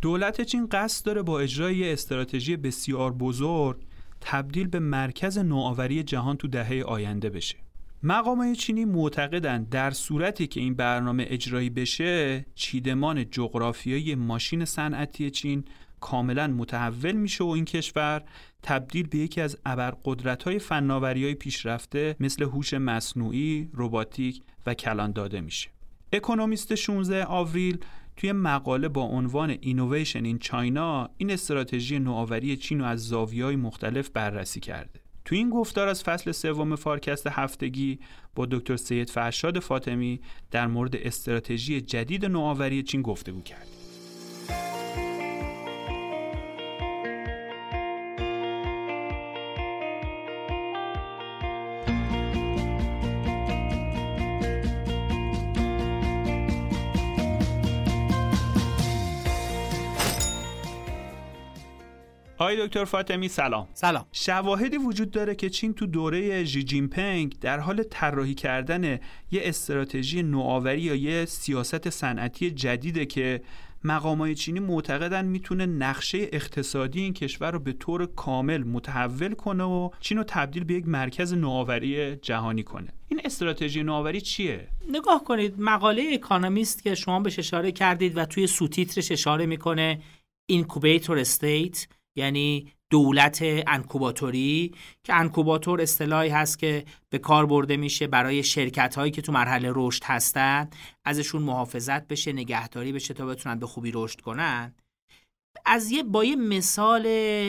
دولت چین قصد داره با اجرای استراتژی بسیار بزرگ تبدیل به مرکز نوآوری جهان تو دهه آینده بشه مقامای چینی معتقدند در صورتی که این برنامه اجرایی بشه چیدمان جغرافیایی ماشین صنعتی چین کاملا متحول میشه و این کشور تبدیل به یکی از ابرقدرت‌های فناوری‌های پیشرفته مثل هوش مصنوعی، رباتیک و کلان داده میشه. اکونومیست 16 آوریل توی مقاله با عنوان Innovation in China این استراتژی نوآوری چین رو از زاویه‌های مختلف بررسی کرده. تو این گفتار از فصل سوم فارکست هفتگی با دکتر سید فرشاد فاطمی در مورد استراتژی جدید نوآوری چین گفتگو کرد. آقای دکتر فاطمی سلام. سلام. شواهدی وجود داره که چین تو دوره ژی جین پنگ در حال طراحی کردن یه استراتژی نوآوری یا یه سیاست صنعتی جدیده که مقامای چینی معتقدن می‌تونه نقشه اقتصادی این کشور رو به طور کامل متحول کنه و چین رو تبدیل به یک مرکز نوآوری جهانی کنه. این استراتژی نوآوری چیه؟ نگاه کنید مقاله اکانومیست که شما بهش اشاره کردید و توی سوتیترش اشاره می‌کنه اینکوبیتور استیت یعنی دولت انکوباتوری که انکوباتور اصطلاحی هست که به کار برده میشه برای شرکت هایی که تو مرحله رشد هستن ازشون محافظت بشه نگهداری بشه تا بتونن به خوبی رشد کنن. از یه با یه مثال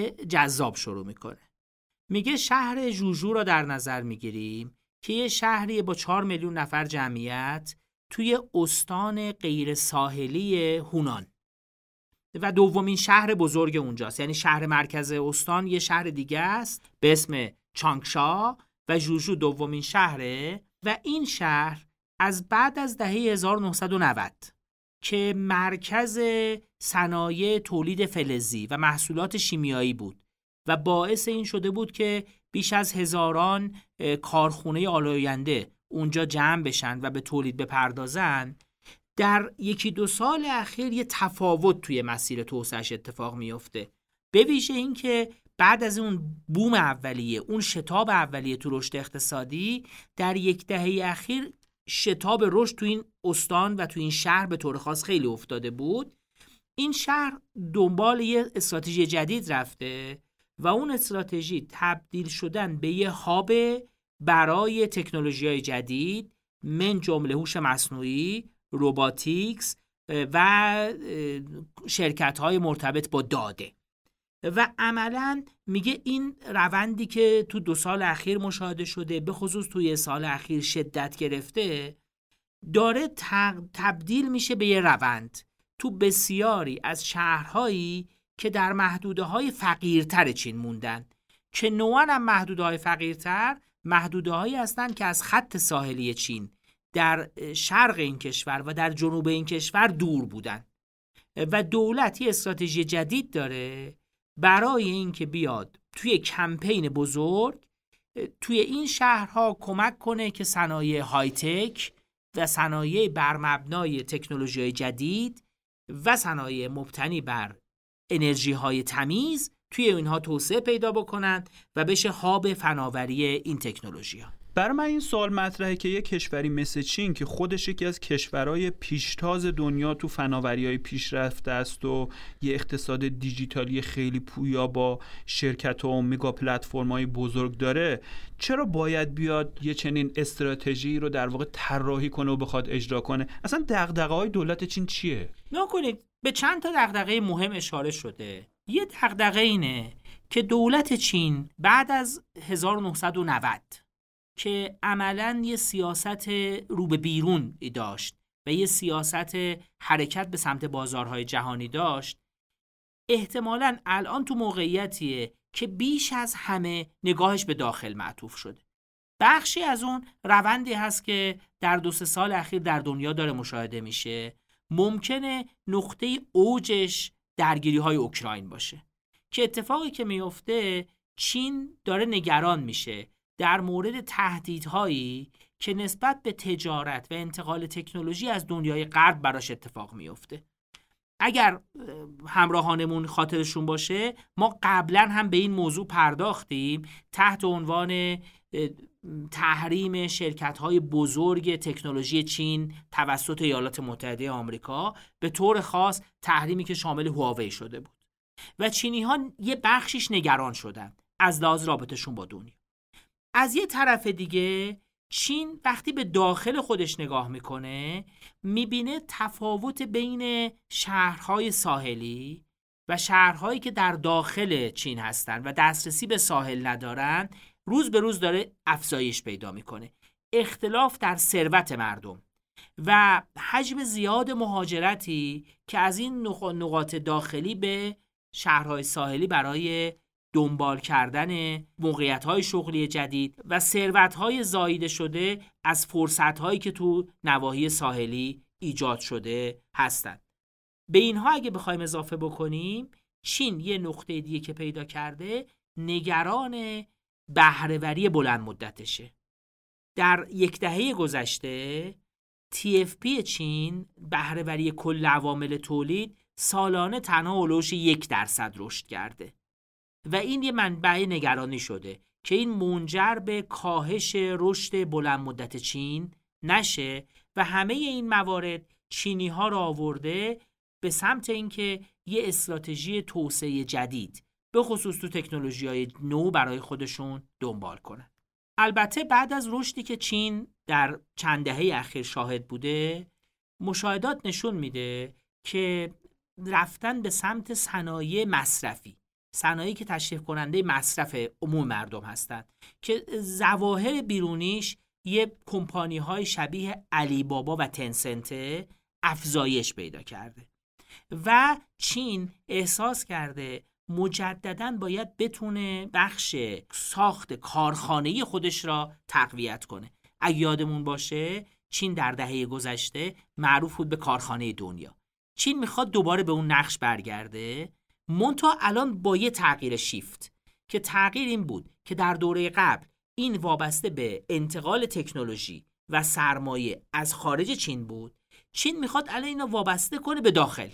جذاب شروع می‌کنه. میگه شهر جوجو را در نظر می‌گیریم که یه شهری با 4 میلیون نفر جمعیت توی استان غیر ساحلی هونان. و دومین شهر بزرگ اونجاست. یعنی شهر مرکز استان یه شهر دیگه است به اسم چانگشا و جوجو دومین شهره و این شهر از بعد از دهه 1990 که مرکز صنایع تولید فلزی و محصولات شیمیایی بود و باعث این شده بود که بیش از هزاران کارخونه آلاینده اونجا جمع بشن و به تولید بپردازن. در یکی دو سال اخیر یه تفاوت توی مسیر توسعهش اتفاق میفته به ویژه اینکه بعد از اون بوم اولیه اون شتاب اولیه تو رشد اقتصادی در یک دهه اخیر شتاب رشد تو این استان و تو این شهر به طور خاص خیلی افتاده بود. این شهر دنبال یه استراتژی جدید رفته و اون استراتژی تبدیل شدن به یه هاب برای تکنولوژی های جدید من جمله هوش مصنوعی روباتیکس و شرکت های مرتبط با داده. و عملا میگه این روندی که تو دو سال اخیر مشاهده شده به خصوص توی سال اخیر شدت گرفته داره تبدیل میشه به یه روند. تو بسیاری از شهرهایی که در محدوده های فقیرتر چین موندن. که نوعا هم محدوده های فقیرتر محدوده هایی هستند که از خط ساحلی چین در شرق این کشور و در جنوب این کشور دور بودن و دولت یه استراتژی جدید داره برای اینکه بیاد توی کمپین بزرگ توی این شهرها کمک کنه که صنایع های تک و صنایع بر مبنای تکنولوژی جدید و صنایع مبتنی بر انرژی های تمیز توی اینها توسعه پیدا بکنند و بشه هاب فناوری این تکنولوژی ها. برای من این سوال مطرحه که یه کشوری مثل چین که خودش یکی از کشورهای پیشتاز دنیا تو فناوری های پیشرفته است و یه اقتصاد دیجیتالی خیلی پویا با شرکت و مگا پلتفرم بزرگ داره چرا باید بیاد یه چنین استراتژی رو در واقع طراحی کنه و بخواد اجرا کنه؟ اصلا دغدغه های دولت چین چیه؟ نکنید به چند تا دغدغه مهم اشاره شده. یه دغدغه اینه که دولت چین بعد از 1990 که عملا یه سیاست رو به بیرون داشت و یه سیاست حرکت به سمت بازارهای جهانی داشت احتمالا الان تو موقعیتیه که بیش از همه نگاهش به داخل معطوف شده. بخشی از اون روندی هست که در دو سه سال اخیر در دنیا داره مشاهده میشه. ممکنه نقطه اوجش درگیری های اوکراین باشه. که اتفاقی که میفته چین داره نگران میشه. در مورد تهدیدهایی که نسبت به تجارت و انتقال تکنولوژی از دنیای غرب براش اتفاق میفته اگر همراهانمون خاطرشون باشه ما قبلا هم به این موضوع پرداختیم تحت عنوان تحریم شرکت های بزرگ تکنولوژی چین توسط ایالات متحده آمریکا به طور خاص تحریمی که شامل هواوی شده بود. و چینی ها یه بخشیش نگران شدن از لحاظ رابطشون با دنیا. از یه طرف دیگه چین وقتی به داخل خودش نگاه می‌کنه می‌بینه تفاوت بین شهرهای ساحلی و شهرهایی که در داخل چین هستند و دسترسی به ساحل ندارن روز به روز داره افزایش پیدا می‌کنه. اختلاف در ثروت مردم و حجم زیاد مهاجرتی که از این نقاط داخلی به شهرهای ساحلی برای دنبال کردن موقعیت شغلی جدید و ثروت زاییده شده از فرصت که تو نواحی ساحلی ایجاد شده هستند. به اینها اگه بخوایم اضافه بکنیم چین یه نقطه دیگه که پیدا کرده نگران بهرهوری بلند مدتشه. در یک دهه گذشته TFP چین بهرهوری کل عوامل تولید سالانه تنها علوش یک درصد رشد کرده. و این یه منبع نگرانی شده که این منجر به کاهش رشد بلند مدت چین نشه و همه این موارد چینی ها را آورده به سمت اینکه یه استراتژی توسعه جدید به خصوص تو تکنولوژی های نو برای خودشون دنبال کنن. البته بعد از رشدی که چین در چند دهه اخیر شاهد بوده مشاهدات نشون میده که رفتن به سمت صنایع مصرفی صنایعی که تشریف کننده مصرف عموم مردم هستند. که ظواهر بیرونیش یه کمپانی های شبیه علی بابا و تنسنته افزایش پیدا کرده و چین احساس کرده مجددا باید بتونه بخش ساخت کارخانه خودش را تقویت کنه. اگه یادمون باشه چین در دهه گذشته معروف بود به کارخانه دنیا. چین می‌خواد دوباره به اون نقش برگرده. مونتا الان با یه تغییر شیفت که تغییر این بود که در دوره قبل این وابسته به انتقال تکنولوژی و سرمایه از خارج چین بود چین می‌خواد الان اینو وابسته کنه به داخل.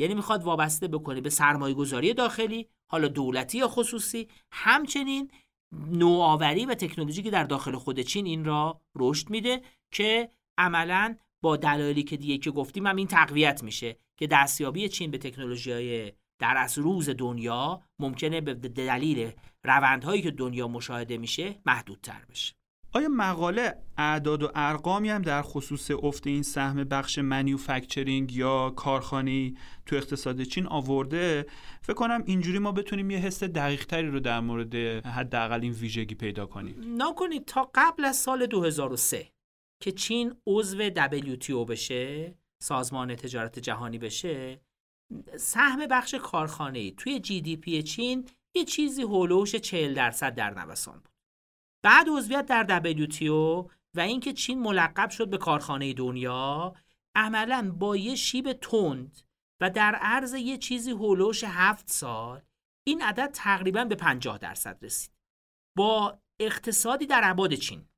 یعنی می‌خواد وابسته بکنه به سرمایه گذاری داخلی حالا دولتی یا خصوصی همچنین نوآوری و تکنولوژی که در داخل خود چین این را رشد میده که عملا با دلایلی که دیگه که گفتیم هم این تقویت میشه که دستیابی چین به تکنولوژی های در از روز دنیا ممکنه به دلیل روندهایی که دنیا مشاهده میشه محدودتر بشه. آیا مقاله اعداد و ارقامی هم در خصوص افت این سهم بخش منیوفکچرینگ یا کارخانه تو اقتصاد چین آورده؟ فکر کنم اینجوری ما بتونیم یه حس دقیق تری رو در مورد حداقل این ویژگی پیدا کنیم. نکنید تا قبل از سال 2003 که چین عضو WTO بشه سازمان تجارت جهانی بشه سهم بخش کارخانه توی جی دی پی چین یه چیزی هولوش 40 درصد در نوسان بود. بعد عضویت در WTO و اینکه چین ملقب شد به کارخانه دنیا عملا با یه شیب تند و در عرض یه چیزی هولوش هفت سال این عدد تقریبا به 50 درصد رسید. با اقتصادی در عباد چین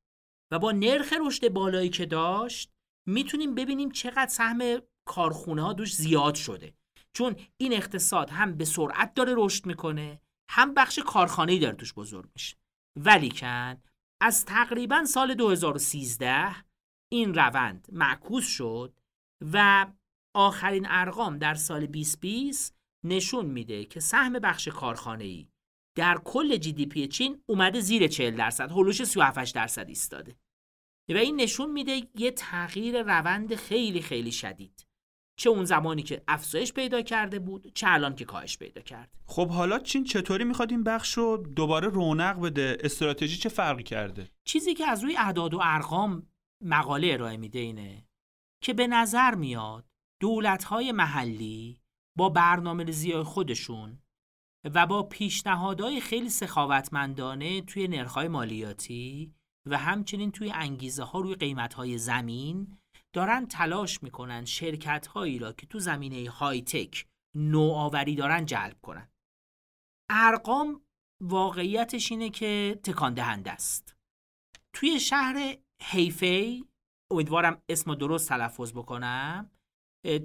و با نرخ رشد بالایی که داشت می‌تونیم ببینیم چقدر سهم کارخونه ها دوش زیاد شده. چون این اقتصاد هم به سرعت داره رشد می‌کنه هم بخش کارخانه‌ای داره توش بزرگ میشه. ولیکن از تقریبا سال 2013 این روند معکوس شد و آخرین ارقام در سال 2020 نشون میده که سهم بخش کارخانه‌ای در کل جی دی پی چین اومده زیر 40 درصد هلوش 37 درصد ایستاده. و این نشون میده یه تغییر روند خیلی خیلی شدید. چه اون زمانی که افزایش پیدا کرده بود چه الان که کاهش پیدا کرده. خب حالا چین چطوری می‌خواد این بخش رو دوباره رونق بده؟ استراتژی چه فرقی کرده؟ چیزی که از روی اعداد و ارقام مقاله ارائه میده اینه که به نظر میاد دولت‌های محلی با برنامه ریزی خودشون و با پیشنهادهای خیلی سخاوتمندانه توی نرخ‌های مالیاتی و همچنین توی انگیزه ها روی قیمت های زمین دارن تلاش می‌کنن شرکت هایی را که تو زمینه های تک نوآوری دارن جلب کنن. ارقام واقعیتش اینه که تکان دهنده است. توی شهر هیفی امیدوارم اسم درست تلفظ بکنم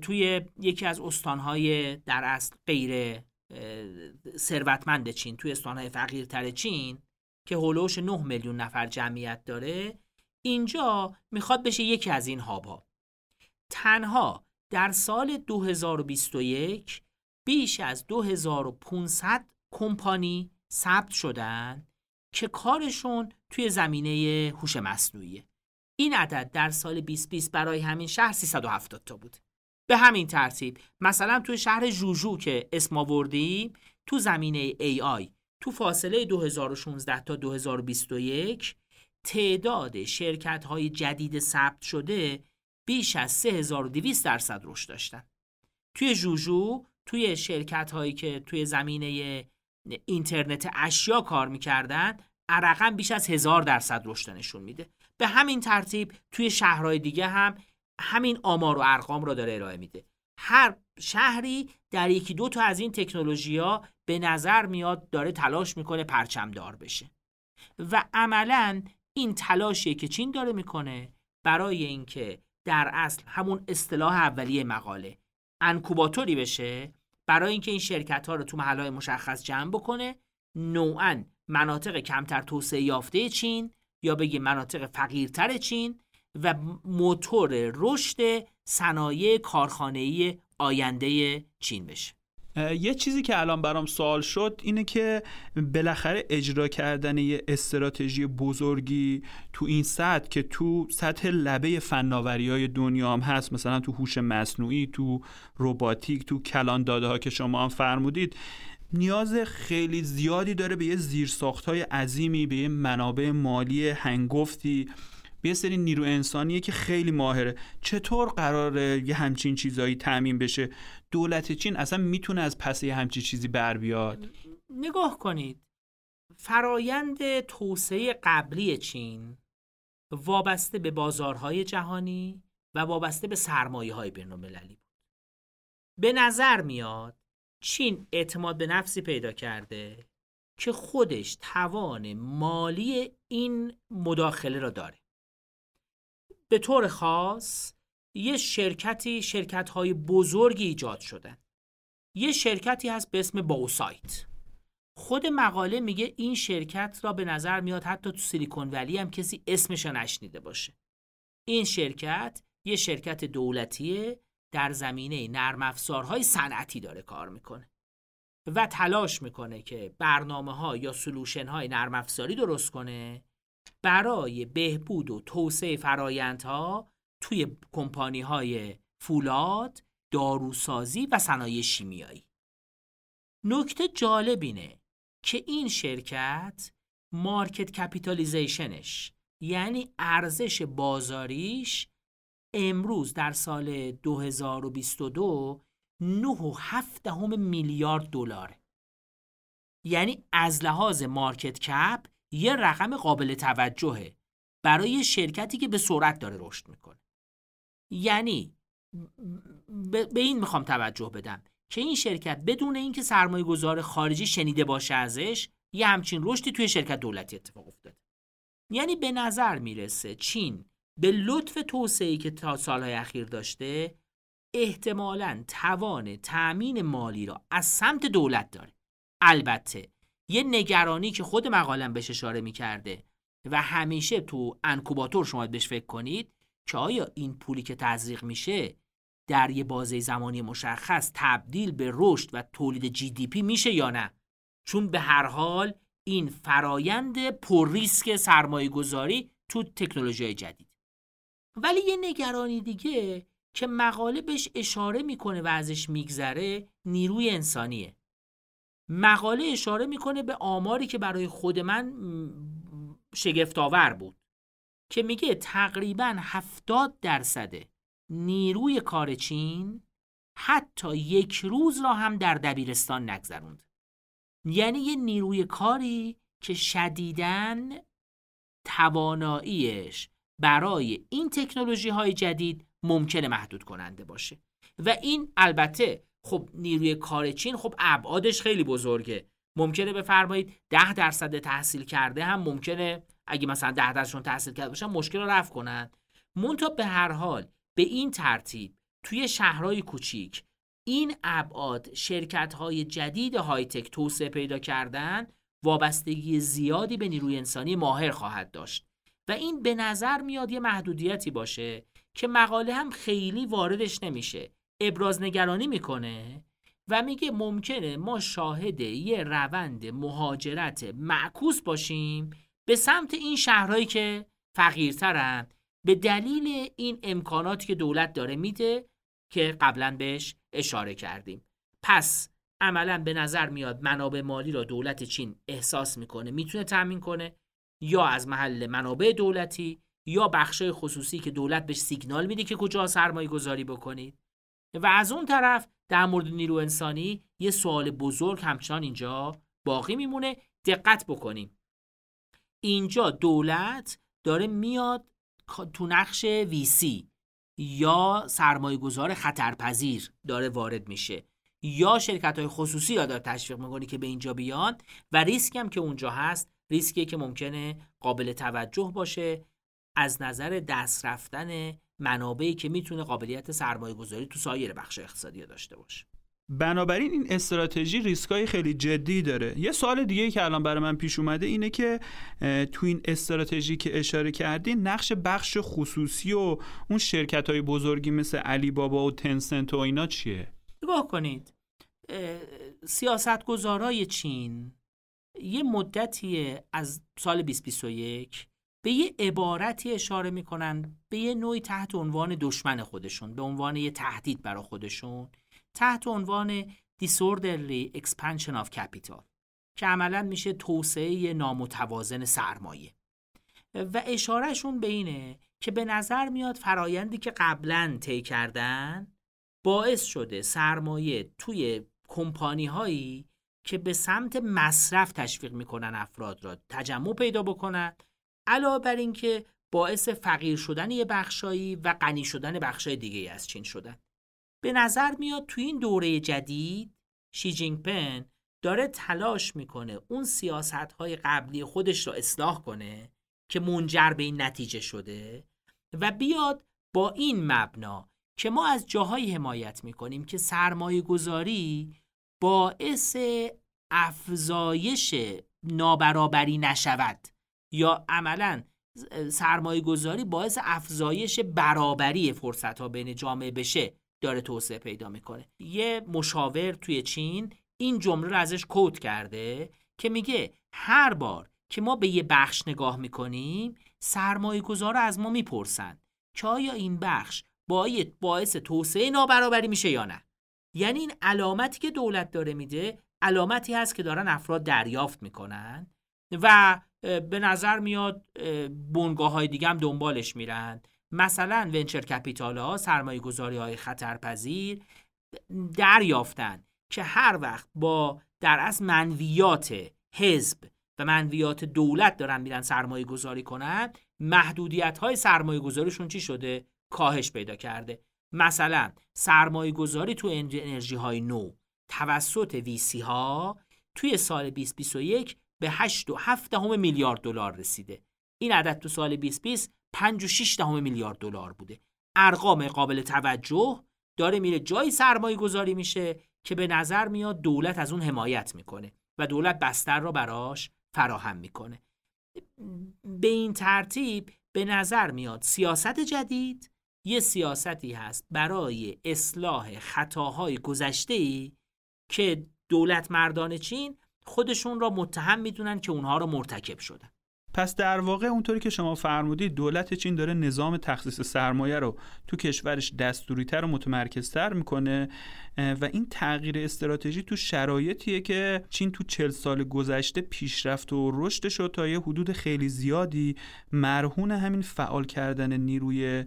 توی یکی از استانهای در اصل غیر ثروتمند چین توی استانهای فقیرتر چین که هولوش 9 میلیون نفر جمعیت داره اینجا می‌خواد بشه یکی از این هاب ها تنها در سال 2021 بیش از 2500 کمپانی ثبت شدن که کارشون توی زمینه هوش مصنوعیه. این عدد در سال 2020 برای همین شهر 370 تا بود. به همین ترتیب مثلا توی شهر جوجو که اسم آوردیم تو زمینه AI تو فاصله 2016 تا 2021 تعداد شرکت های جدید ثبت شده بیش از 3200 درصد رشد داشتن. توی جوجو توی شرکت هایی که توی زمینه اینترنت اشیا کار می‌کردن عرقا بیش از هزار درصد رشد نشون میده. به همین ترتیب توی شهرهای دیگه هم همین آمار و ارقام را داره ارائه میده. هر شهری در یکی دو تا از این تکنولوژی ها به نظر میاد داره تلاش می‌کنه پرچمدار بشه. و عملا این تلاشیه که چین داره می‌کنه برای اینکه در اصل همون اصطلاح اولیه مقاله انکوباتوری بشه برای اینکه این شرکت ها رو تو محلهای مشخص جمع بکنه نوعا مناطق کمتر توسعه یافته چین یا بگیم مناطق فقیرتر چین و موتور رشد صنایع کارخانه‌ای آینده چین بشه. یه چیزی که الان برام سوال شد اینه که بالاخره اجرا کردن یه استراتژی بزرگی تو این سطح که تو سطح لبه فناوری های دنیا هم هست مثلا تو هوش مصنوعی تو روباتیک تو کلان داده ها که شما هم فرمودید نیاز خیلی زیادی داره به یه زیرساخت های عظیمی به یه منابع مالی هنگفتی به یه سری نیرو انسانیه که خیلی ماهره. چطور قراره یه همچین چیزایی تعمین بشه؟ دولت چین اصلا می‌تونه از پس یه همچین چیزی بر بیاد؟ نگاه کنید. فرایند توسعه قبلی چین وابسته به بازارهای جهانی و وابسته به سرمایه های بین بود. به نظر میاد چین اعتماد به نفسی پیدا کرده که خودش توان مالی این مداخله را داره. به طور خاص یه شرکتی شرکت های بزرگی ایجاد شدن یه شرکتی هست به اسم باوسایت. خود مقاله میگه این شرکت را به نظر میاد حتی تو سیلیکون ولی هم کسی اسمش نشنیده باشه. این شرکت یه شرکت دولتیه در زمینه نرم افزارهای صنعتی داره کار می‌کنه و تلاش می‌کنه که برنامه ها یا سلوشن های نرم افزاری درست کنه برای بهبود و توسعه فرایندها توی کمپانی های فولاد، داروسازی و صنایع شیمیایی. نکته جالب اینه که این شرکت market capitalization ش یعنی ارزش بازاریش امروز در سال 2022 9.7 میلیارد دلار یعنی از لحاظ market cap یه رقم قابل توجهه برای شرکتی که به سرعت داره رشد می‌کنه. یعنی به این می‌خوام توجه بدم که این شرکت بدون اینکه سرمایه گذار خارجی شنیده باشه ازش یه همچین رشدی توی شرکت دولتی اتفاق افتاده. یعنی به نظر می‌رسه چین به لطف توسعه‌ای که تا سالهای اخیر داشته احتمالا توان تأمین مالی را از سمت دولت داره. البته یه نگرانی که خود مقالم بهش اشاره می‌کرده و همیشه تو انکوباتور شما بهش فکر کنید که آیا این پولی که تزریق میشه در یه بازه زمانی مشخص تبدیل به رشد و تولید جی دی پی میشه یا نه؟ چون به هر حال این فرایند پر ریسک سرمایه گذاری تو تکنولوژی جدید. ولی یه نگرانی دیگه که مقاله بهش اشاره می‌کنه و ازش میگذره نیروی انسانیه. مقاله اشاره می‌کنه به آماری که برای خود من شگفتآور بود که میگه تقریبا 70 درصد نیروی کار چین حتی یک روز را هم در دبیرستان نگذروند. یعنی یه نیروی کاری که شدیدن تواناییش برای این تکنولوژی های جدید ممکنه محدود کننده باشه. و این البته خب نیروی کار چین خب ابعادش خیلی بزرگه. ممکنه بفرمایید ده درصد تحصیل کرده هم ممکنه اگه مثلا ده درصدشون تحصیل کرده باشن مشکل رو رفع کنن. مونتا به هر حال به این ترتیب توی شهرهای کوچیک این ابعاد شرکت های جدید توسعه پیدا کردن وابستگی زیادی به نیروی انسانی ماهر خواهد داشت. و این به نظر میاد یه محدودیتی باشه که مقاله هم خیلی واردش نمیشه. ابراز نگرانی می‌کنه و میگه ممکنه ما شاهد یه روند مهاجرت معکوس باشیم به سمت این شهرهایی که فقیرترن. به دلیل این امکاناتی که دولت داره میده که قبلا بهش اشاره کردیم. پس عملا به نظر میاد منابع مالی را دولت چین احساس می‌کنه می‌تونه تامین کنه یا از محل منابع دولتی یا بخشای خصوصی که دولت بهش سیگنال میده که کجا سرمایه گذاری بکنید. و از اون طرف در مورد نیرو انسانی یه سوال بزرگ همچنان اینجا باقی میمونه. دقت بکنیم. اینجا دولت داره میاد تو نقش ویسی یا سرمایه گذار خطرپذیر داره وارد میشه یا شرکت های خصوصی را داره تشویق می‌کنه که به اینجا بیان و ریسک هم که اونجا هست ریسکی که ممکنه قابل توجه باشه. از نظر دست رفتن منابعی که می‌تونه قابلیت سرمایه گذاری تو سایر بخش اقتصادی داشته باشه. بنابراین این استراتژی ریسکای خیلی جدی داره. یه سوال دیگه که الان برای من پیش اومده اینه که تو این استراتژی که اشاره کردین نقش بخش خصوصی و اون شرکت های بزرگی مثل علی بابا و تنسنت و اینا چیه؟ نگاه کنید. سیاستگزارای چین یه مدتی از سال 2021 به یه عبارتی اشاره می‌کنن به یه نوعی تحت عنوان دشمن خودشون به عنوان یه تهدید برای خودشون تحت عنوان Disorderly Expansion of Capital که عملا میشه توسعه نامتوازن سرمایه. و اشارهشون به اینه که به نظر میاد فرایندی که قبلا طی کردن باعث شده سرمایه توی کمپانی هایی که به سمت مصرف تشویق می‌کنن افراد را تجمع پیدا بکنن علاوه بر اینکه باعث فقیر شدن یه بخشایی و غنی شدن بخشای دیگه از چین شدن. به نظر میاد تو این دوره جدید شی جینگ پن داره تلاش می‌کنه اون سیاست های قبلی خودش رو اصلاح کنه که منجر به این نتیجه شده و بیاد با این مبنا که ما از جاهایی حمایت می‌کنیم که سرمایه گذاری باعث افزایش نابرابری نشود. یا عملا سرمایه گذاری باعث افزایش برابری فرصت ها بین جامعه بشه داره توسعه پیدا می‌کنه. یه مشاور توی چین این جمله رو ازش کوت کرده که میگه هر بار که ما به یه بخش نگاه می‌کنیم سرمایه گذار از ما می‌پرسن که آیا این بخش باید باعث توسعه نابرابری میشه یا نه. یعنی این علامتی که دولت داره میده علامتی هست که دارن افراد دریافت می‌کنن و به نظر میاد بنگاه های دیگه هم دنبالش میرن مثلا ونچر کپیتال ها سرمایه گذاری های خطرپذیر دریافتن که هر وقت با در از منویات حزب و منویات دولت دارن میرن سرمایه گذاری کنن محدودیت های سرمایه گذاریشون چی شده؟ کاهش پیدا کرده مثلا سرمایه گذاری تو انرژی های نو توسط ویسی ها توی سال 2021 به 8.7 میلیارد دلار رسیده. این عدد تو سال 2020 5.6 میلیارد دلار بوده. ارقام قابل توجه داره میره جایی سرمایه گذاری میشه که به نظر میاد دولت از اون حمایت می‌کنه و دولت بستر را براش فراهم می‌کنه. به این ترتیب به نظر میاد سیاست جدید یه سیاستی هست برای اصلاح خطاهای گذشته ای که دولت مردان چین خودشون را متهم می‌دونن که اونها را مرتکب شدن. پس در واقع اونطوری که شما فرمودید دولت چین داره نظام تخصیص سرمایه رو تو کشورش دستوریتر و متمرکزتر می‌کنه و این تغییر استراتژی تو شرایطیه که چین تو چل سال گذشته پیشرفت و رشدش رو تا یه حدود خیلی زیادی مرهون همین فعال کردن نیروی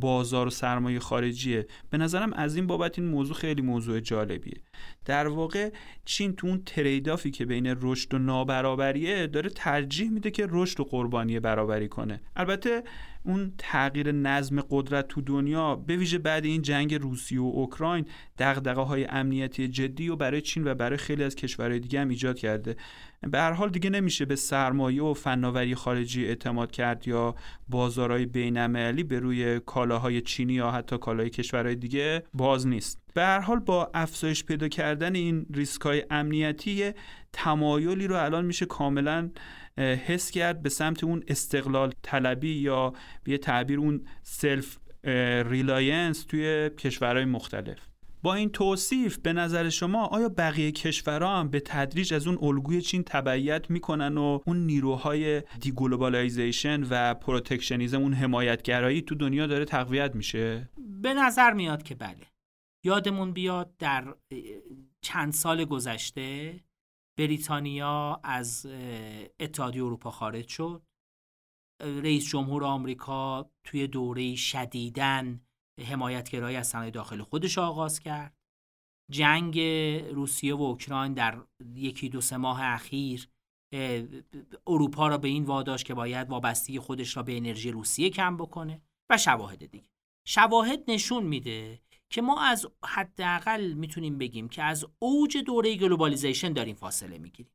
بازار و سرمایه خارجیه. به نظرم از این بابت این موضوع خیلی موضوع جالبیه. در واقع چین تو اون تریدافی که بین رشد و نابرابریه داره ترجیح میده که رشد و قربانی برابری کنه. البته اون تغییر نظم قدرت تو دنیا به ویژه بعد این جنگ روسیه و اوکراین دغدغه های امنیتی جدی و برای چین و برای خیلی از کشورهای دیگه هم ایجاد کرده. به هر حال دیگه نمیشه به سرمایه و فناوری خارجی اعتماد کرد یا بازارهای بین‌المللی به روی کالاهای چینی یا حتی کالاهای کشورهای دیگه باز نیست. به هر حال با افزایش پیدا کردن این ریسک های امنیتی تمایلی رو الان میشه کاملا حس کرد به سمت اون استقلال طلبی یا به تعبیر اون self-reliance توی کشورهای مختلف. با این توصیف به نظر شما آیا بقیه کشورها هم به تدریج از اون الگوی چین تبعیت می‌کنن و اون نیروهای deglobalization و protectionism اون حمایتگرایی تو دنیا داره تقویت میشه؟ به نظر میاد که بله. یادمون بیاد در چند سال گذشته بریتانیا از اتحادیه اروپا خارج شد. رئیس جمهور آمریکا توی دوره شدیدن حمایتگرایی از صنایع داخل خودش آغاز کرد. جنگ روسیه و اوکراین در یکی دو سه ماه اخیر اروپا را به این واداش که باید وابستگی خودش را به انرژی روسیه کم بکنه و شواهد دیگه. شواهد نشون میده که ما از حداقل می‌تونیم بگیم که از اوج دوره globalization داریم فاصله می‌گیریم.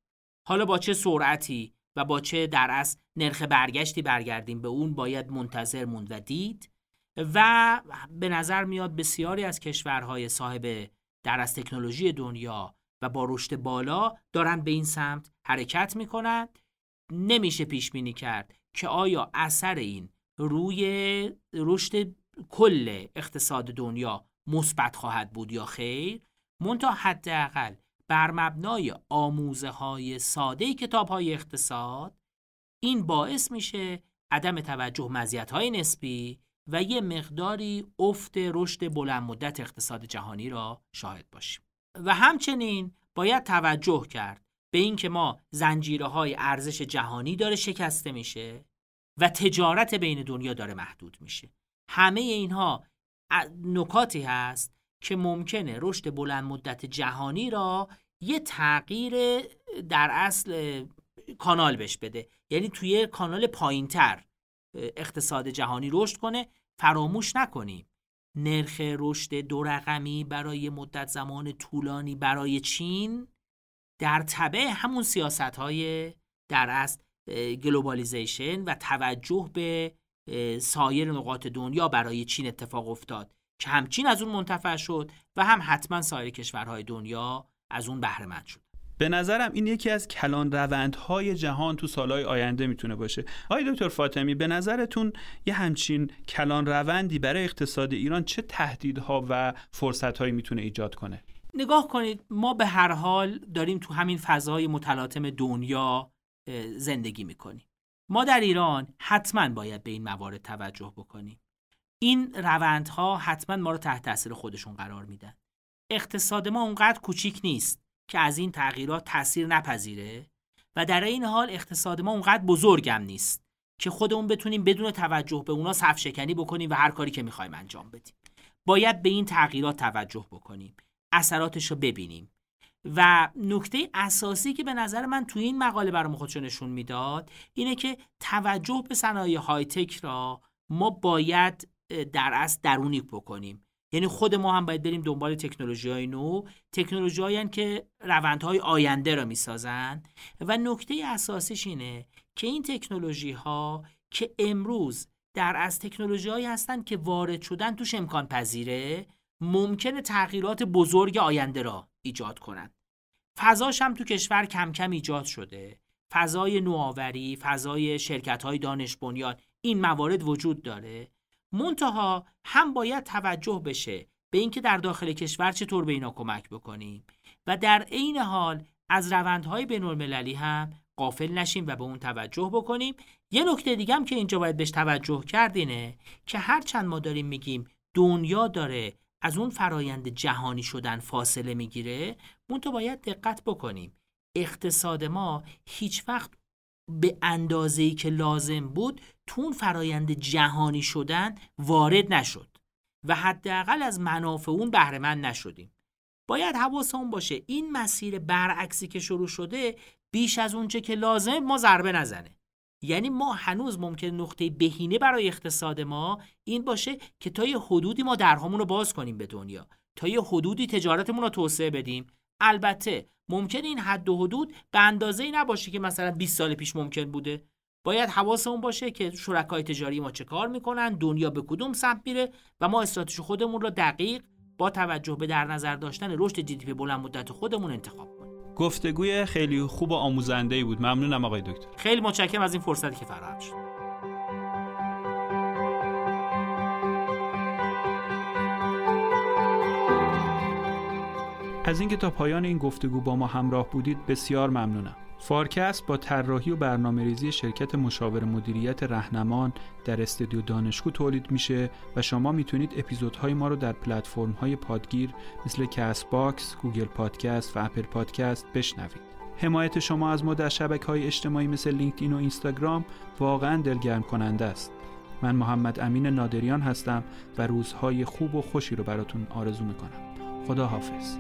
حالا با چه سرعتی و با چه در اصل نرخ برگشتی برگردیم به اون باید منتظر موند و دید و به نظر میاد بسیاری از کشورهای صاحب در از تکنولوژی دنیا و با رشد بالا دارن به این سمت حرکت می‌کنن. نمیشه پیش بینی کرد که آیا اثر این روی رشد کل اقتصاد دنیا مثبت خواهد بود یا خیر منتها حداقل بر مبنای آموزه های ساده کتاب های اقتصاد این باعث میشه عدم توجه مزیت های نسبی و یه مقداری افت رشد بلند مدت اقتصاد جهانی را شاهد باشیم. و همچنین باید توجه کرد به اینکه ما زنجیره های ارزش جهانی داره شکسته میشه و تجارت بین دنیا داره محدود میشه. همه اینها نکاتی هست که ممکنه رشد بلند مدت جهانی را یه تغییر در اصل کانال بش بده. یعنی توی کانال پایینتر اقتصاد جهانی رشد کنه. فراموش نکنیم نرخ رشد دو رقمی برای مدت زمان طولانی برای چین در تبع همون سیاست های در اصل globalization و توجه به سایر نقاط دنیا برای چین اتفاق افتاد که هم چین از اون منتفع شد و هم حتما سایر کشورهای دنیا از اون بهره شد. به نظرم این یکی از کلان روندهای جهان تو سالهای آینده می‌تونه باشه. آقای دکتر فاطمی به نظرتون یه همچین کلان روندی برای اقتصاد ایران چه تهدیدها و فرصتهایی می‌تونه ایجاد کنه؟ نگاه کنید ما به هر حال داریم تو همین فضای متلاطم دنیا زندگی می‌کنیم. ما در ایران حتما باید به این موارد توجه بکنیم. این روندها حتما ما رو تحت تاثیر خودشون قرار میدن. اقتصاد ما اونقدر کوچیک نیست که از این تغییرات تاثیر نپذیره و در این حال اقتصاد ما اونقدر بزرگم نیست که خودمون بتونیم بدون توجه به اونا صف شکنی بکنیم و هر کاری که می‌خوایم انجام بدیم. باید به این تغییرات توجه بکنیم. اثراتش رو ببینیم. و نکته اساسی که به نظر من توی این مقاله برام خودشو نشون می‌داد اینه که توجه به صنایع های تک را ما باید در اصل درونی بکنیم. یعنی خود ما هم باید بریم دنبال تکنولوژی های نو تکنولوژی هایی که روندهای آینده را می‌سازن. و نکته اساسیش اینه که این تکنولوژی ها که امروز در از تکنولوژی هایی هستن که وارد شدن توش امکان پذیره ممکنه تغییرات بزرگ آینده را ایجاد کنند. فضاش هم تو کشور کم کم ایجاد شده. فضای نوآوری فضای شرکت های دانش بنیان این موارد وجود داره. منتها هم باید توجه بشه به اینکه در داخل کشور چطور به اینا کمک بکنیم. و در عین حال از روندهای بین المللی هم قافل نشیم و به اون توجه بکنیم. یه نکته دیگه هم که اینجا باید بهش توجه کرد اینه که هرچند ما داریم میگیم دنیا داره از اون فرایند جهانی شدن فاصله می‌گیره تو باید دقت بکنیم. اقتصاد ما هیچ وقت به اندازه‌ای که لازم بود تو اون فرایند جهانی شدن وارد نشد و حداقل از منافع اون بهره مند نشدیم. باید حواسمون باشه این مسیر برعکسی که شروع شده بیش از اونچه که لازم ما ضربه نزنه. یعنی ما هنوز ممکن نقطه بهینه برای اقتصاد ما این باشه که تا یه حدودی ما درهامون رو باز کنیم به دنیا. تا یه حدودی تجارتمون رو توسعه بدیم. البته ممکن این حد و حدود به اندازه ای نباشه که مثلا 20 سال پیش ممکن بوده. باید حواسمون باشه که شرکای تجاری ما چه کار می‌کنن دنیا به کدوم سمت میره و ما استراتژی خودمون رو دقیق با توجه به در نظر داشتن رشد جی بلند مدت خودمون انتخاب کنیم گفتگوی خیلی خوب و آموزنده بود. ممنونم آقای دکتر. خیلی متشکرم از این فرصتی که فراهم شد. از اینکه تا پایان این گفتگو با ما همراه بودید بسیار ممنونم. فارکست با طراحی و برنامه ریزی شرکت مشاور مدیریت رهنمان در استودیو دانشگو تولید میشه و شما می‌تونید اپیزودهای ما رو در پلتفرم های پادگیر مثل Castbox، Google Podcast و Apple Podcast بشنوید. حمایت شما از ما در شبکه های اجتماعی مثل لینکدین و اینستاگرام واقعا دلگرم کننده است. من محمد امین نادریان هستم و روزهای خوب و خوشی رو براتون آرزو می‌کنم. خدا حافظ.